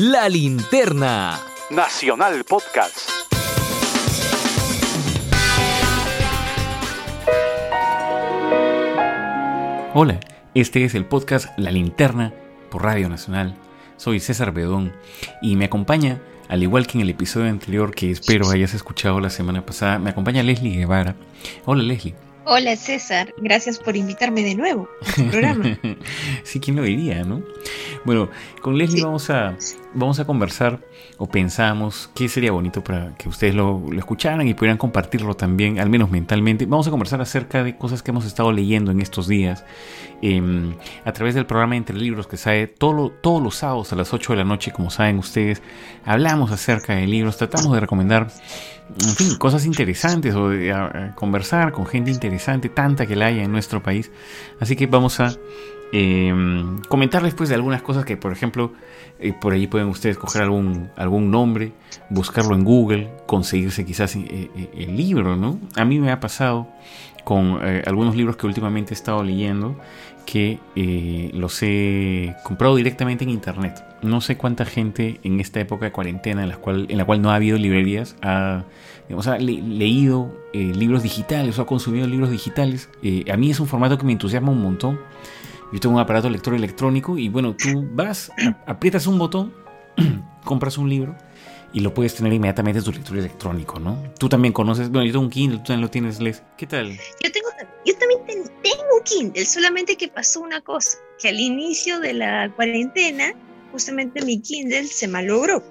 La linterna. Nacional Podcast. Hola, este es el podcast La linterna por Radio Nacional. Soy César Bedón y me acompaña, al igual que en el episodio anterior que espero hayas escuchado la semana pasada, me acompaña Leslie Guevara. Hola Leslie. Hola César, gracias por invitarme de nuevo a tu programa. sí, ¿quién lo diría, no? Bueno, con Leslie vamos, a, vamos a conversar o pensamos qué sería bonito para que ustedes lo, escucharan y pudieran compartirlo también, al menos mentalmente. Vamos a conversar acerca de cosas que hemos estado leyendo en estos días em, a través del programa Entre Libros que sale todo, todos los sábados a las 8 de la noche, como saben ustedes. Hablamos acerca de libros, tratamos de recomendar en fin, cosas interesantes o de conversar con gente interesante, tanta que la haya en nuestro país. Así que vamos a eh, comentarles pues de algunas cosas que, por ejemplo, eh, por allí pueden ustedes coger algún, algún nombre, buscarlo en Google, conseguirse quizás eh, el libro, ¿no? A mí me ha pasado con algunos libros que últimamente he estado leyendo que los he comprado directamente en internet. No sé cuánta gente en esta época de cuarentena en la cual, en la cual no ha habido librerías ha, leído libros digitales o ha consumido libros digitales. a mí es un formato que me entusiasma un montón yo tengo un aparato lector electrónico y bueno, tú vas, aprietas un botón, compras un libro y lo puedes tener inmediatamente en tu lector electrónico, ¿no? Tú también conoces, bueno, yo tengo un Kindle, tú también lo tienes, Les. ¿Qué tal? Yo, tengo, yo también tengo un Kindle, solamente que pasó una cosa, que al inicio de la cuarentena, justamente mi Kindle se malogró.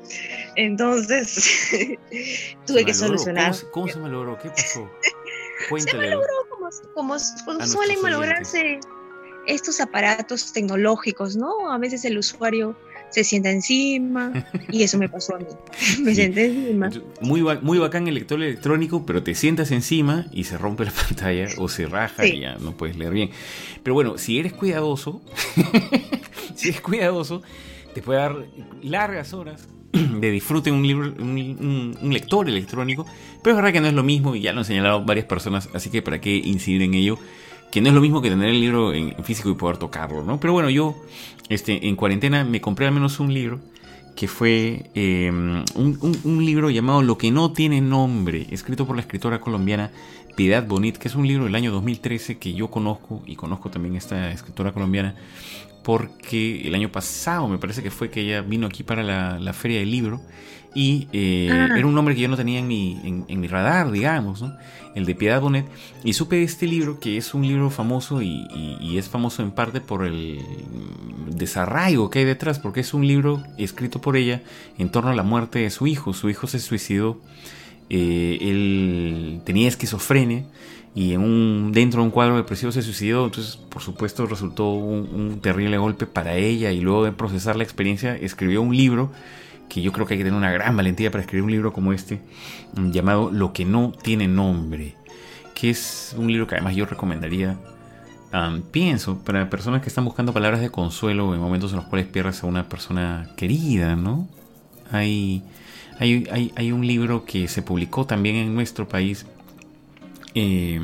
Entonces, tuve que solucionar. ¿Cómo, se malogró? ¿Qué pasó? Se malogró como, como, suelen malograrse estos aparatos tecnológicos, ¿no? A veces el usuario se sienta encima y eso me pasó a mí. me senté encima. Muy, muy bacán el lector electrónico, pero te sientas encima y se rompe la pantalla o se raja y ya no puedes leer bien. Pero bueno, si eres cuidadoso, si eres cuidadoso, te puede dar largas horas de disfrute un libro, un, un, lector electrónico, pero es verdad que no es lo mismo y ya lo han señalado varias personas, así que para qué incidir en ello que no es lo mismo que tener el libro en físico y poder tocarlo, ¿no? Pero bueno, yo este, en cuarentena me compré al menos un libro que fue em, un, libro llamado Lo que no tiene nombre, escrito por la escritora colombiana Piedad Bonit, que es un libro del año 2013 que yo conozco y conozco también esta escritora colombiana porque el año pasado me parece que fue que ella vino aquí para la, feria del libro y eh, ah. era un nombre que yo no tenía en mi, en, mi radar, digamos, ¿no? el de Piedad Bonet, y supe de este libro que es un libro famoso y, es famoso en parte por el desarraigo que hay detrás, porque es un libro escrito por ella en torno a la muerte de su hijo. Su hijo se suicidó, eh, él tenía esquizofrenia y en un, dentro de un cuadro depresivo se suicidó, entonces por supuesto resultó un, terrible golpe para ella y luego de procesar la experiencia escribió un libro que yo creo que hay que tener una gran valentía para escribir un libro como este, mm, llamado Lo que no tiene nombre, que es un libro que además yo recomendaría, pienso, para personas que están buscando palabras de consuelo en momentos en los cuales pierdes a una persona querida, ¿no? Hay, hay, hay un libro que se publicó también en nuestro país eh,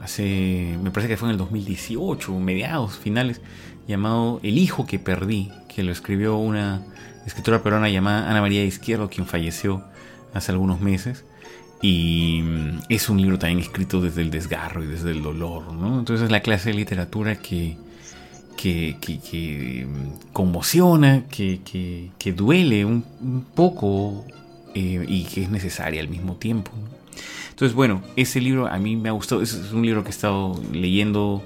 hace, me parece que fue en el 2018, mediados, finales, llamado El hijo que perdí, que lo escribió una escritora peruana llamada Ana María Izquierdo, quien falleció hace algunos meses. Y mm, es un libro también escrito desde el desgarro y desde el dolor, ¿no? Entonces es la clase de literatura que, que, mm, conmociona, que, duele un, poco eh, y que es necesaria al mismo tiempo. Entonces, bueno, ese libro a mí me ha gustado. Es un libro que he estado leyendo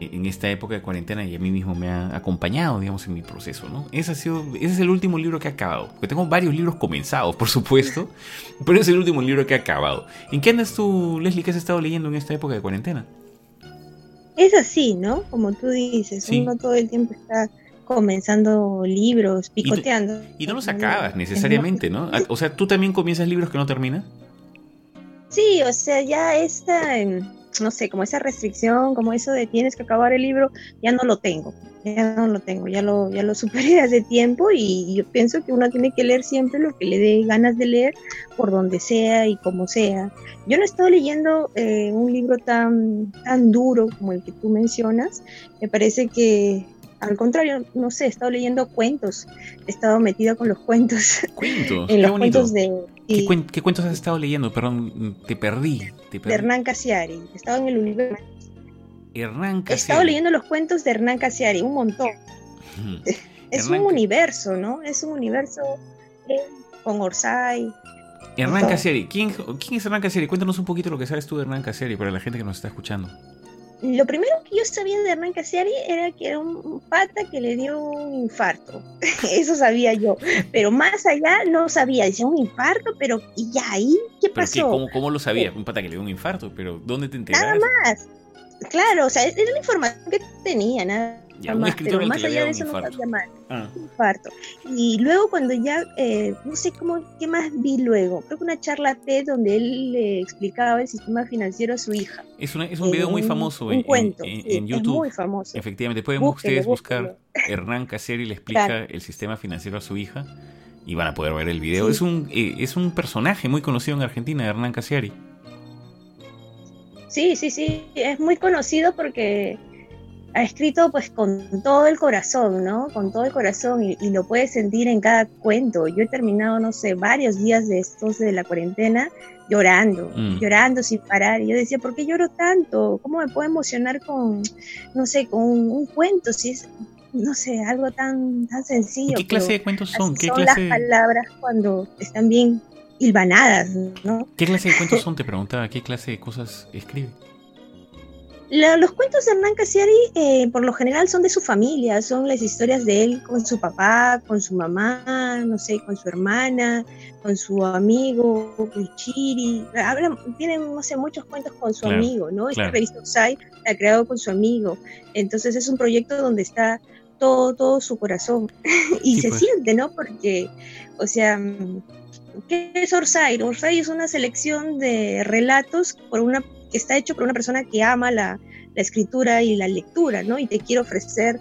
en esta época de cuarentena y a mí mismo me ha acompañado, digamos, en mi proceso, ¿no? Ese, ha sido, ese es el último libro que he acabado. Porque tengo varios libros comenzados, por supuesto, pero es el último libro que he acabado. ¿En qué andas tú, Leslie, que has estado leyendo en esta época de cuarentena? Es así, ¿no? Como tú dices, uno todo el tiempo está comenzando libros, picoteando. Y, no los acabas necesariamente, ¿no? O sea, ¿tú también comienzas libros que no terminan? Sí, o sea, ya esta, em, no sé, como esa restricción, como eso de tienes que acabar el libro, ya no lo tengo, ya no lo tengo, ya lo, ya lo superé hace tiempo y, yo pienso que uno tiene que leer siempre lo que le dé ganas de leer, por donde sea y como sea. Yo no he estado leyendo eh, un libro tan, tan duro como el que tú mencionas, me parece que al contrario, no sé, he estado leyendo cuentos, he estado metida con los cuentos. ¿Cuentos? en los cuentos de... ¿Qué, cuentos has estado leyendo? Perdón, te perdí. Te perdí. De Hernán Casiari, he estado en el universo. Hernán Casiari. He estado leyendo los cuentos de Hernán Casiari, un montón. es un universo, ¿no? Es un universo eh, con Orsay. Hernán Casiari, ¿Quién, ¿quién es Hernán Casiari? Cuéntanos un poquito lo que sabes tú de Hernán Casiari para la gente que nos está escuchando lo primero que yo sabía de Hernán Casiari era que era un pata que le dio un infarto. Eso sabía yo. Pero más allá no sabía. Decía un infarto, pero ¿y ya ahí qué pasó? ¿cómo, ¿cómo, lo sabía? Un pata que le dio un infarto, pero ¿dónde te enteraste? Nada más. Claro, o sea, era la información que tenía, nada ya, escritor pero más allá de eso no sabía mal. Ah. Infarto. Y luego cuando ya, eh, no sé cómo, qué más vi luego. Creo que una charla TED donde él le explicaba el sistema financiero a su hija. Es, es un video muy famoso en, en, YouTube. Es muy famoso. Efectivamente, pueden ustedes buscar Hernán Caseri le explica el sistema financiero a su hija y van a poder ver el video. Es, un, eh, es un personaje muy conocido en Argentina, Hernán Casiari. Sí, sí, sí, es muy conocido porque ha escrito pues con todo el corazón, ¿no? Con todo el corazón y, lo puedes sentir en cada cuento. Yo he terminado, no sé, varios días de estos de la cuarentena llorando, mm. llorando sin parar. Y yo decía, ¿por qué lloro tanto? ¿Cómo me puedo emocionar con, no sé, con un, cuento? Si es, no sé, algo tan, tan sencillo. ¿Qué clase de cuentos son? ¿Qué son las palabras cuando están bien hilvanadas, ¿no? ¿Qué clase de cuentos son? Te preguntaba, ¿qué clase de cosas escribe? los cuentos de Hernán Casiari, eh, por lo general, son de su familia, son las historias de él con su papá, con su mamá, no sé, con su hermana, con su amigo, con Chiri. tienen, no sé, muchos cuentos con su amigo, ¿no? Este revista Usai la ha creado con su amigo. Entonces es un proyecto donde está todo, todo su corazón. y se pues. siente, ¿no? Porque, o sea, ¿qué es Orsay? Orsay es una selección de relatos por una que está hecho por una persona que ama la, escritura y la lectura, ¿no? Y te quiero ofrecer,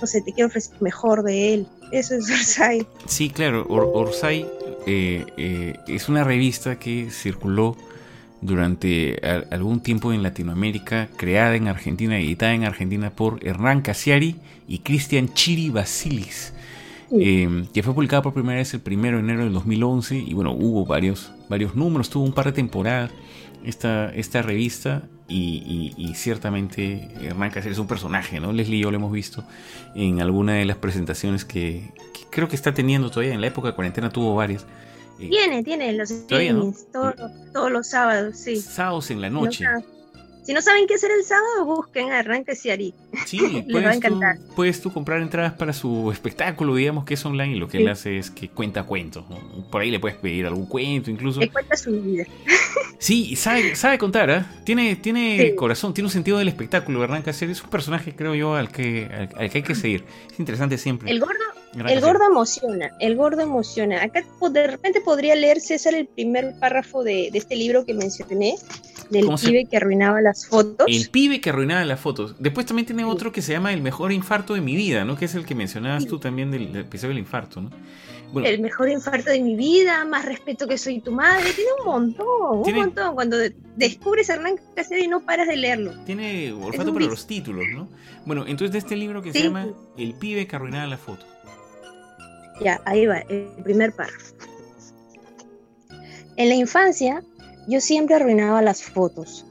no sé, te quiero ofrecer mejor de él. Eso es Orsay. Sí, claro, Orsay eh, eh, es una revista que circuló durante algún tiempo en Latinoamérica, creada en Argentina, editada en Argentina por Hernán Casiari y Cristian Chiri Basilis. Eh, que fue publicada por primera vez el 1 de enero del 2011 y bueno, hubo varios, varios números, tuvo un par de temporadas esta, esta revista y, ciertamente Hernán Cáceres es un personaje, ¿no? Leslie y yo lo hemos visto en alguna de las presentaciones que, creo que está teniendo todavía, en la época de cuarentena tuvo varias. Eh, tiene, tiene los streamings, todos, los sábados, sí. Sábados en la noche. Si no saben qué hacer el sábado, busquen a Hernán Casiari. Sí, Les va a encantar. puedes tú comprar entradas para su espectáculo, digamos que es online, y lo que él hace es que cuenta cuentos. Por ahí le puedes pedir algún cuento, incluso. Le cuenta su vida. Sí, sabe, sabe contar, ¿eh? Tiene, tiene corazón, tiene un sentido del espectáculo. Hernán Casiari es un personaje, creo yo, al que, al, que hay que seguir. Es interesante siempre. El gordo el gordo emociona, el gordo emociona. Acá de repente podría leer César el primer párrafo de, este libro que mencioné, del pibe que arruinaba las fotos. El pibe que arruinaba las fotos. Después también tiene otro que se llama El mejor infarto de mi vida, ¿no? Que es el que mencionabas tú también del, episodio del infarto, ¿no? el mejor infarto de mi vida, más respeto que soy tu madre, tiene un montón, un montón. Cuando descubres Hernán Casiari y no paras de leerlo. Tiene olfato para los títulos, ¿no? Bueno, entonces de este libro que se llama El pibe que arruinaba las fotos. Ya, ahí va, el primer párrafo. En la infancia, yo siempre arruinaba las fotos,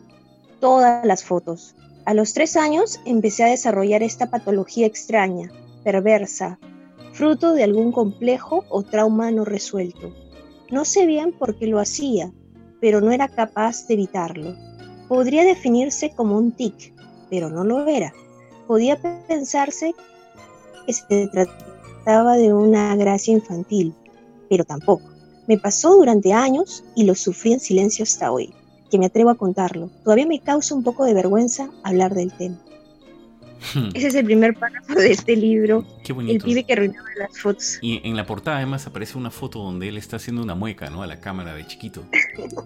todas las fotos. A los tres años empecé a desarrollar esta patología extraña, perversa, fruto de algún complejo o trauma no resuelto. No sé bien por qué lo hacía, pero no era capaz de evitarlo. Podría definirse como un tic, pero no lo era. Podía pensarse que se trataba de una gracia infantil, pero tampoco. Me pasó durante años y lo sufrí en silencio hasta hoy, que me atrevo a contarlo. Todavía me causa un poco de vergüenza hablar del tema. Ese es el primer párrafo de este libro. Qué bonito. El pibe que arruinaba las fotos. Y en la portada además aparece una foto donde él está haciendo una mueca, ¿no? A la cámara de chiquito,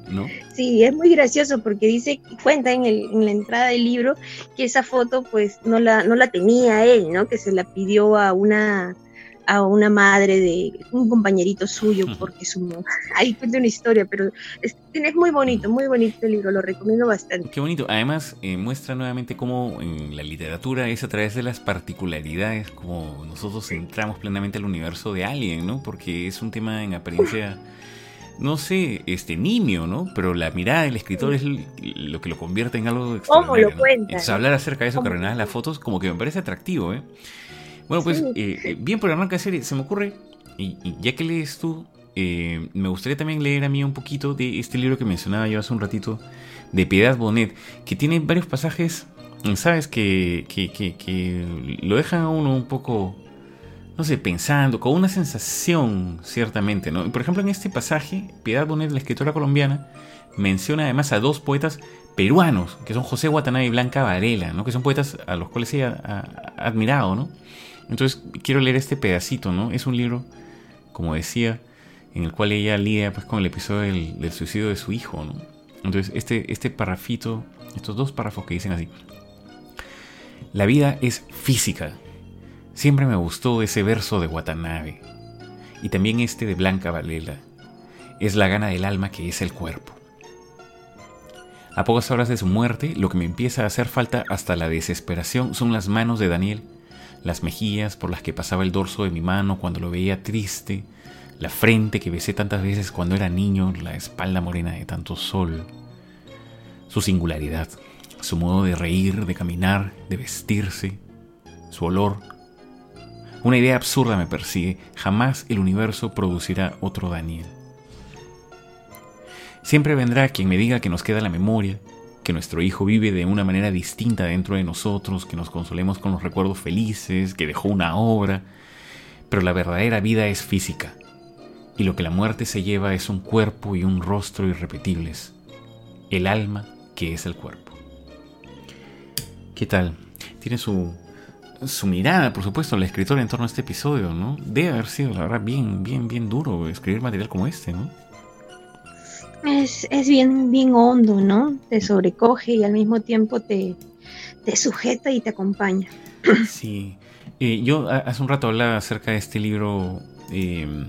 ¿no? Sí, es muy gracioso porque dice, cuenta en, el, en la entrada del libro que esa foto pues no la, no la tenía él, ¿no? Que se la pidió a una a una madre de un compañerito suyo, porque su ahí cuenta una historia, pero es, es, muy bonito, muy bonito el libro, lo recomiendo bastante. Qué bonito, además eh, muestra nuevamente cómo en la literatura es a través de las particularidades como nosotros entramos plenamente al universo de alguien, ¿no? Porque es un tema en apariencia no sé, este nimio, ¿no? Pero la mirada del escritor es lo que lo convierte en algo extraordinario. ¿Cómo lo cuenta? Entonces, hablar acerca de eso en las fotos, como que me parece atractivo, ¿eh? Bueno, pues eh, eh, bien por arrancar serie, se me ocurre, y, ya que lees tú, eh, me gustaría también leer a mí un poquito de este libro que mencionaba yo hace un ratito, de Piedad Bonet, que tiene varios pasajes, ¿sabes? Que, que, que, lo dejan a uno un poco, no sé, pensando, con una sensación, ciertamente, ¿no? Por ejemplo, en este pasaje, Piedad Bonet, la escritora colombiana, menciona además a dos poetas peruanos, que son José Watanabe y Blanca Varela, ¿no? Que son poetas a los cuales ella ha admirado, ¿no? Entonces quiero leer este pedacito, ¿no? Es un libro, como decía, en el cual ella lidia pues, con el episodio del, suicidio de su hijo, ¿no? Entonces este, este estos dos párrafos que dicen así. La vida es física. Siempre me gustó ese verso de Watanabe. Y también este de Blanca Valela. Es la gana del alma que es el cuerpo. A pocas horas de su muerte, lo que me empieza a hacer falta hasta la desesperación son las manos de Daniel las mejillas por las que pasaba el dorso de mi mano cuando lo veía triste, la frente que besé tantas veces cuando era niño, la espalda morena de tanto sol, su singularidad, su modo de reír, de caminar, de vestirse, su olor. Una idea absurda me persigue, jamás el universo producirá otro Daniel. Siempre vendrá quien me diga que nos queda la memoria, que nuestro hijo vive de una manera distinta dentro de nosotros, que nos consolemos con los recuerdos felices, que dejó una obra, pero la verdadera vida es física, y lo que la muerte se lleva es un cuerpo y un rostro irrepetibles, el alma que es el cuerpo. ¿Qué tal? Tiene su, su mirada, por supuesto, el escritor en torno a este episodio, ¿no? Debe haber sido, la verdad, bien, bien, bien duro escribir material como este, ¿no? Es, es, bien, bien hondo, ¿no? Te sobrecoge y al mismo tiempo te, te sujeta y te acompaña. Sí. Eh, yo hace un rato hablaba acerca de este libro, em,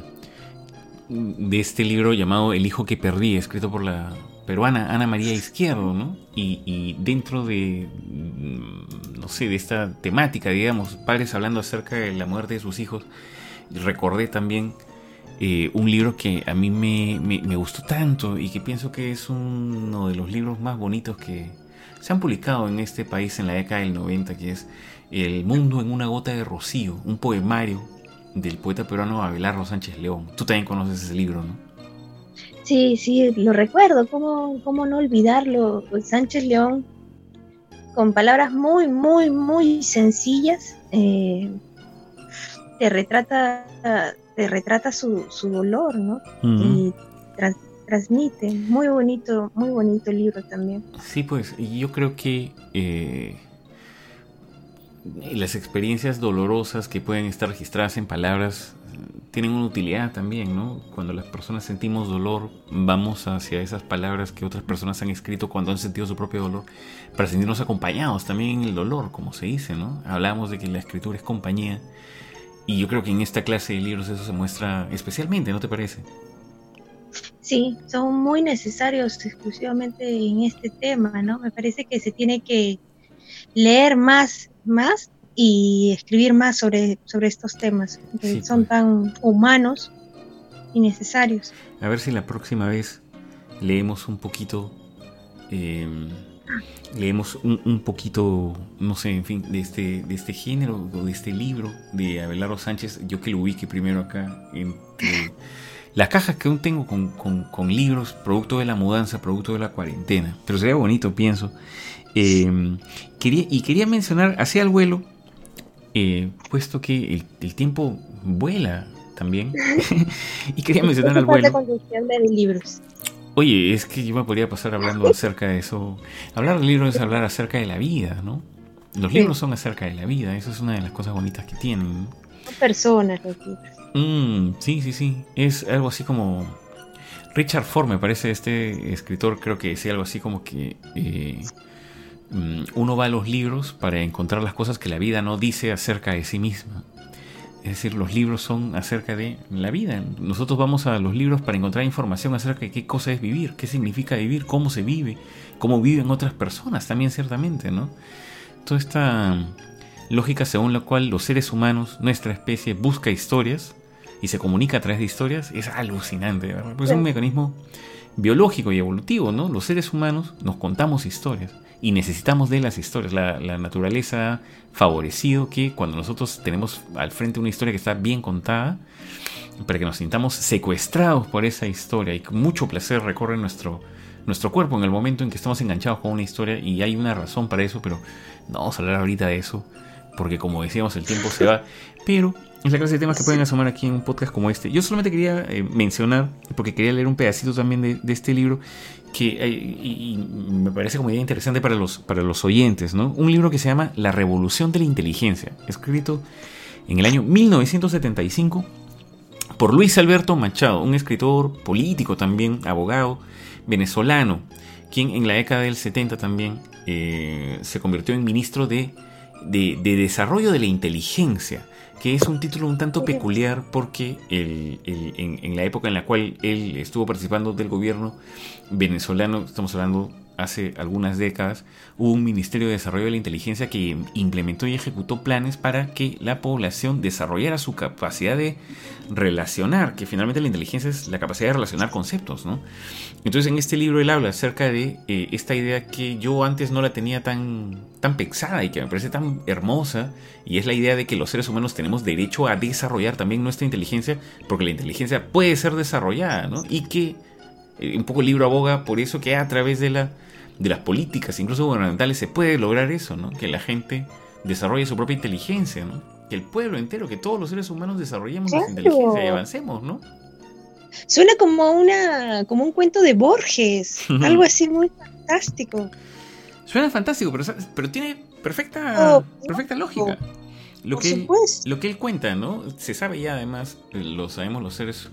de este libro llamado El hijo que perdí, escrito por la peruana Ana María Izquierdo, ¿no? Y, y dentro de, mm, no sé, de esta temática, digamos, padres hablando acerca de la muerte de sus hijos, recordé también eh, un libro que a mí me, me, gustó tanto y que pienso que es uno de los libros más bonitos que se han publicado en este país en la década del 90, que es El mundo en una gota de rocío, un poemario del poeta peruano Abelardo Sánchez León. Tú también conoces ese libro, ¿no? Sí, sí, lo recuerdo, ¿cómo, cómo no olvidarlo? Sánchez León, con palabras muy, muy, muy sencillas, eh, te retrata te retrata su, su dolor, ¿no? Y transmite. Muy bonito, muy bonito el libro también. Sí, pues yo creo que eh, las experiencias dolorosas que pueden estar registradas en palabras tienen una utilidad también, ¿no? Cuando las personas sentimos dolor, vamos hacia esas palabras que otras personas han escrito cuando han sentido su propio dolor, para sentirnos acompañados también en el dolor, como se dice, ¿no? Hablamos de que la escritura es compañía y yo creo que en esta clase de libros eso se muestra especialmente, ¿no te parece? Sí, son muy necesarios exclusivamente en este tema, ¿no? Me parece que se tiene que leer más, más y escribir más sobre, sobre estos temas, que son pues. tan humanos y necesarios. A ver si la próxima vez leemos un poquito eh, leemos un, poquito, no sé, en fin, de este, de este género, de este libro de Abelardo Sánchez, yo que lo ubique primero acá, entre las cajas que aún tengo con, libros, producto de la mudanza, producto de la cuarentena, pero sería bonito, pienso. Eh, quería, y quería mencionar, hacia el vuelo, eh, puesto que el, el tiempo vuela también, y quería mencionar al vuelo. de libros. Oye, es que yo me podría pasar hablando acerca de eso. Hablar de libros es hablar acerca de la vida, ¿no? los libros son acerca de la vida, eso es una de las cosas bonitas que tienen. Son personas los libros. Mm, sí, sí, sí. Es algo así como. Richard Ford, me parece, este escritor, creo que decía algo así como que eh, mm, uno va a los libros para encontrar las cosas que la vida no dice acerca de sí misma. Es decir, los libros son acerca de la vida. Nosotros vamos a los libros para encontrar información acerca de qué cosa es vivir, qué significa vivir, cómo se vive, cómo viven otras personas también ciertamente, ¿no? Toda esta lógica según la cual los seres humanos, nuestra especie, busca historias y se comunica a través de historias es alucinante, ¿verdad? Pues es un mecanismo biológico y evolutivo, ¿no? Los seres humanos nos contamos historias y necesitamos de las historias. La, naturaleza ha favorecido que cuando nosotros tenemos al frente una historia que está bien contada, para que nos sintamos secuestrados por esa historia y mucho placer recorre nuestro, nuestro cuerpo en el momento en que estamos enganchados con una historia y hay una razón para eso, pero no vamos a hablar ahorita de eso, porque como decíamos el tiempo se va, pero es la clase de temas que pueden asomar aquí en un podcast como este. Yo solamente quería eh, mencionar, porque quería leer un pedacito también de, de este libro, que eh, y, y me parece como idea interesante para los, para los oyentes, ¿no? Un libro que se llama La Revolución de la Inteligencia, escrito en el año 1975 por Luis Alberto Machado, un escritor político también, abogado, venezolano, quien en la década del 70 también eh, se convirtió en ministro de, de, de Desarrollo de la Inteligencia que es un título un tanto peculiar porque el, el, en, en, la época en la cual él estuvo participando del gobierno venezolano, estamos hablando hace algunas décadas, hubo un Ministerio de Desarrollo de la Inteligencia que implementó y ejecutó planes para que la población desarrollara su capacidad de relacionar, que finalmente la inteligencia es la capacidad de relacionar conceptos, ¿no? Entonces en este libro él habla acerca de eh, esta idea que yo antes no la tenía tan, tan pensada y que me parece tan hermosa, y es la idea de que los seres humanos tenemos derecho a desarrollar también nuestra inteligencia, porque la inteligencia puede ser desarrollada, ¿no? Y que eh, un poco el libro aboga por eso que a través de la de las políticas, incluso gubernamentales, se puede lograr eso, ¿no? Que la gente desarrolle su propia inteligencia, ¿no? Que el pueblo entero, que todos los seres humanos desarrollemos claro. nuestra inteligencia y avancemos, ¿no? Suena como una como un cuento de Borges, algo así muy fantástico. Suena fantástico, pero, pero tiene perfecta, oh, perfecta lógica. Lo que, lo que él cuenta, ¿no? Se sabe ya además, lo sabemos los seres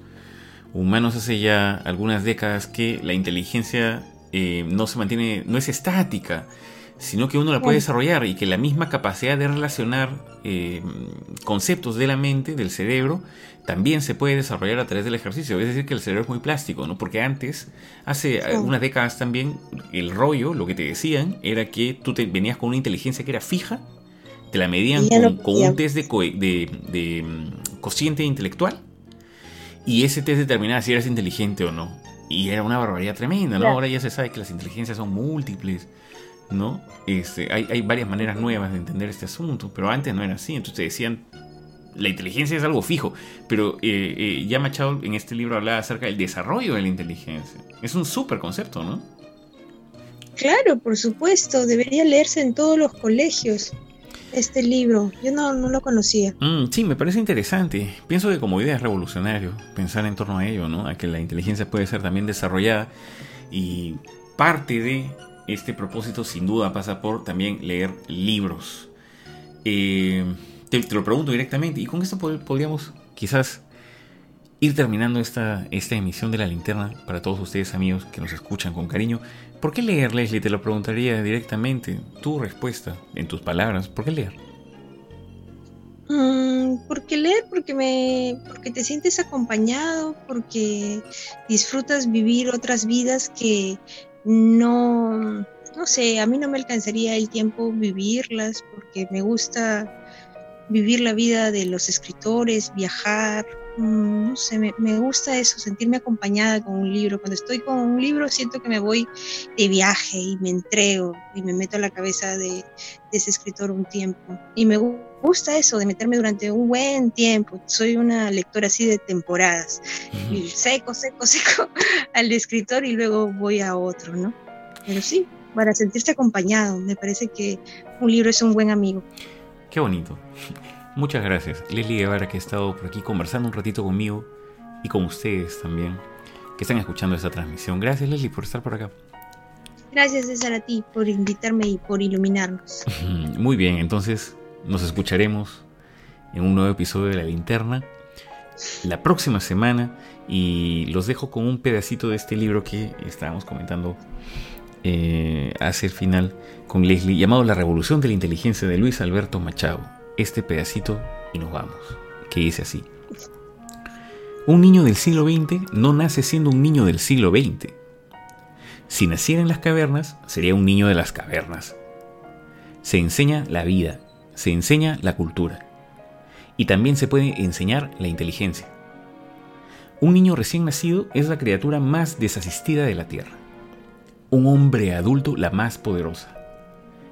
humanos hace ya algunas décadas que la inteligencia eh, no se mantiene, no es estática, sino que uno la puede desarrollar y que la misma capacidad de relacionar eh, conceptos de la mente, del cerebro, también se puede desarrollar a través del ejercicio. Es decir, que el cerebro es muy plástico, ¿no? Porque antes, hace sí. unas décadas también, el rollo, lo que te decían, era que tú te venías con una inteligencia que era fija, te la medían con, un test de, co de, de, de mm, cociente intelectual, y ese test determinaba si eras inteligente o no. Y era una barbaridad tremenda, ¿no? Ahora ya se sabe que las inteligencias son múltiples, ¿no? Este, hay, hay, varias maneras nuevas de entender este asunto, pero antes no era así. Entonces te decían, la inteligencia es algo fijo, pero eh, eh, ya Machado en este libro hablaba acerca del desarrollo de la inteligencia. Es un súper concepto, ¿no? Claro, por supuesto, debería leerse en todos los colegios este libro. Yo no, no lo conocía. Mm, sí, me parece interesante. Pienso que como idea es revolucionario pensar en torno a ello, ¿no? A que la inteligencia puede ser también desarrollada y parte de este propósito sin duda pasa por también leer libros. Eh, te, te, lo pregunto directamente y con esto podríamos quizás ir terminando esta, esta emisión de la linterna para todos ustedes amigos que nos escuchan con cariño. ¿Por qué leer, Leslie? Te lo preguntaría directamente. Tu respuesta, en tus palabras. ¿Por qué leer? Mm, porque leer, porque me, porque te sientes acompañado, porque disfrutas vivir otras vidas que no, no sé, a mí no me alcanzaría el tiempo vivirlas, porque me gusta vivir la vida de los escritores, viajar, no sé, me, me, gusta eso, sentirme acompañada con un libro. Cuando estoy con un libro siento que me voy de viaje y me entrego y me meto a la cabeza de, de ese escritor un tiempo. Y me gusta eso, de meterme durante un buen tiempo. Soy una lectora así de temporadas. Uh -huh. seco, seco, seco al escritor y luego voy a otro, ¿no? Pero sí, para sentirse acompañado, me parece que un libro es un buen amigo. Qué bonito. Muchas gracias, Leslie Guevara, que ha estado por aquí conversando un ratito conmigo y con ustedes también, que están escuchando esta transmisión. Gracias, Leslie, por estar por acá. Gracias César a ti por invitarme y por iluminarnos. Muy bien, entonces nos escucharemos en un nuevo episodio de La Linterna la próxima semana y los dejo con un pedacito de este libro que estábamos comentando eh, hacia el final con Leslie llamado La Revolución de la Inteligencia de Luis Alberto Machado. Este pedacito y nos vamos, que dice así. Un niño del siglo XX no nace siendo un niño del siglo XX. Si naciera en las cavernas, sería un niño de las cavernas. Se enseña la vida, se enseña la cultura y también se puede enseñar la inteligencia. Un niño recién nacido es la criatura más desasistida de la Tierra. Un hombre adulto la más poderosa.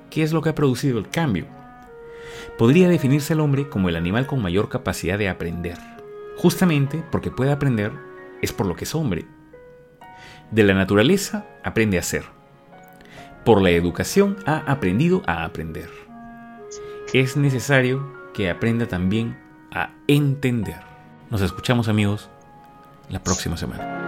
¿Qué es lo que ha producido el cambio? Podría definirse al hombre como el animal con mayor capacidad de aprender. Justamente porque puede aprender es por lo que es hombre. De la naturaleza aprende a ser. Por la educación ha aprendido a aprender. Es necesario que aprenda también a entender. Nos escuchamos amigos la próxima semana.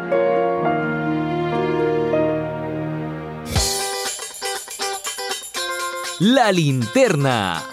La linterna.